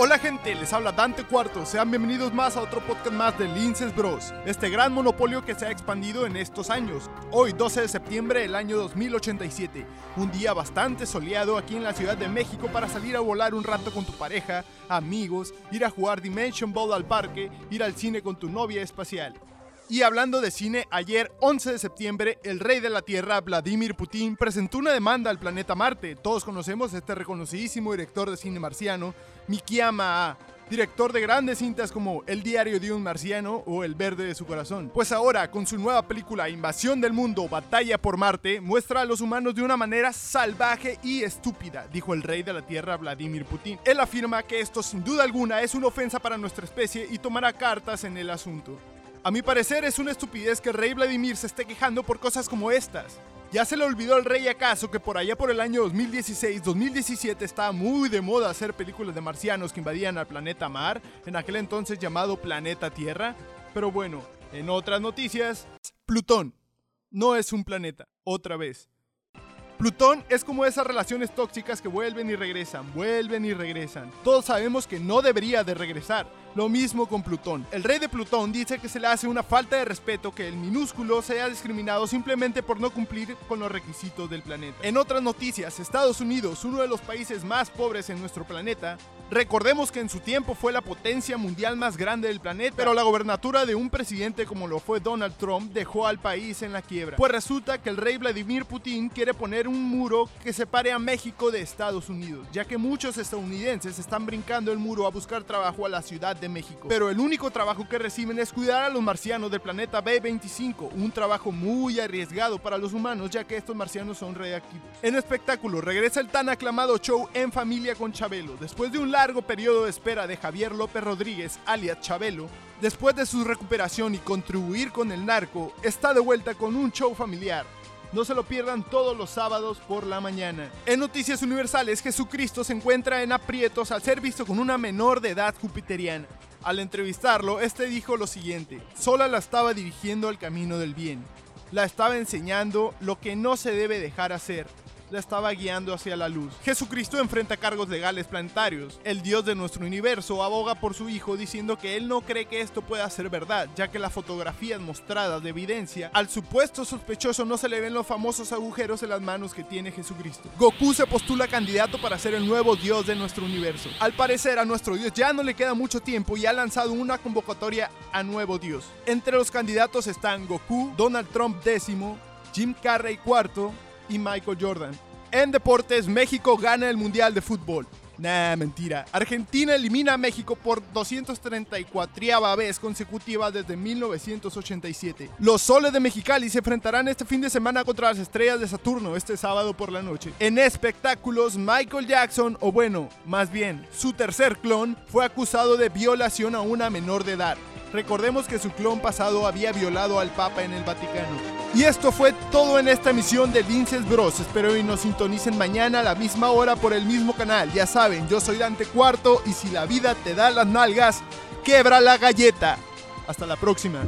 Hola gente, les habla Dante Cuarto, sean bienvenidos más a otro podcast más de Linces Bros, este gran monopolio que se ha expandido en estos años. Hoy 12 de septiembre del año 2087, un día bastante soleado aquí en la Ciudad de México para salir a volar un rato con tu pareja, amigos, ir a jugar Dimension Ball al parque, ir al cine con tu novia espacial. Y hablando de cine, ayer 11 de septiembre, el rey de la Tierra, Vladimir Putin, presentó una demanda al planeta Marte. Todos conocemos este reconocidísimo director de cine marciano, Mikiyama director de grandes cintas como El diario de un marciano o El verde de su corazón. Pues ahora, con su nueva película Invasión del Mundo, Batalla por Marte, muestra a los humanos de una manera salvaje y estúpida, dijo el rey de la Tierra Vladimir Putin. Él afirma que esto sin duda alguna es una ofensa para nuestra especie y tomará cartas en el asunto. A mi parecer es una estupidez que el rey Vladimir se esté quejando por cosas como estas. ¿Ya se le olvidó al rey acaso que por allá por el año 2016-2017 estaba muy de moda hacer películas de marcianos que invadían al planeta Mar, en aquel entonces llamado planeta Tierra? Pero bueno, en otras noticias, Plutón no es un planeta, otra vez. Plutón es como esas relaciones tóxicas que vuelven y regresan, vuelven y regresan. Todos sabemos que no debería de regresar, lo mismo con Plutón. El rey de Plutón dice que se le hace una falta de respeto que el minúsculo sea discriminado simplemente por no cumplir con los requisitos del planeta. En otras noticias, Estados Unidos, uno de los países más pobres en nuestro planeta, recordemos que en su tiempo fue la potencia mundial más grande del planeta, pero la gobernatura de un presidente como lo fue Donald Trump dejó al país en la quiebra. Pues resulta que el rey Vladimir Putin quiere poner un muro que separe a México de Estados Unidos, ya que muchos estadounidenses están brincando el muro a buscar trabajo a la ciudad de México. Pero el único trabajo que reciben es cuidar a los marcianos del planeta B25, un trabajo muy arriesgado para los humanos ya que estos marcianos son reactivos. En espectáculo, regresa el tan aclamado show En Familia con Chabelo. Después de un largo periodo de espera de Javier López Rodríguez, alias Chabelo, después de su recuperación y contribuir con el narco, está de vuelta con un show familiar. No se lo pierdan todos los sábados por la mañana. En Noticias Universales, Jesucristo se encuentra en aprietos al ser visto con una menor de edad jupiteriana. Al entrevistarlo, este dijo lo siguiente: Sola la estaba dirigiendo al camino del bien. La estaba enseñando lo que no se debe dejar hacer la estaba guiando hacia la luz. Jesucristo enfrenta cargos legales planetarios. El Dios de nuestro universo aboga por su Hijo diciendo que él no cree que esto pueda ser verdad, ya que las fotografías mostradas de evidencia al supuesto sospechoso no se le ven los famosos agujeros en las manos que tiene Jesucristo. Goku se postula candidato para ser el nuevo Dios de nuestro universo. Al parecer a nuestro Dios ya no le queda mucho tiempo y ha lanzado una convocatoria a nuevo Dios. Entre los candidatos están Goku, Donald Trump X, Jim Carrey IV, y Michael Jordan. En deportes, México gana el Mundial de Fútbol. Nah, mentira. Argentina elimina a México por 234 vez consecutiva desde 1987. Los soles de Mexicali se enfrentarán este fin de semana contra las estrellas de Saturno este sábado por la noche. En espectáculos, Michael Jackson, o bueno, más bien, su tercer clon, fue acusado de violación a una menor de edad. Recordemos que su clon pasado había violado al Papa en el Vaticano. Y esto fue todo en esta emisión de Linces Bros. Espero y nos sintonicen mañana a la misma hora por el mismo canal. Ya saben, yo soy Dante Cuarto y si la vida te da las nalgas, quebra la galleta. Hasta la próxima.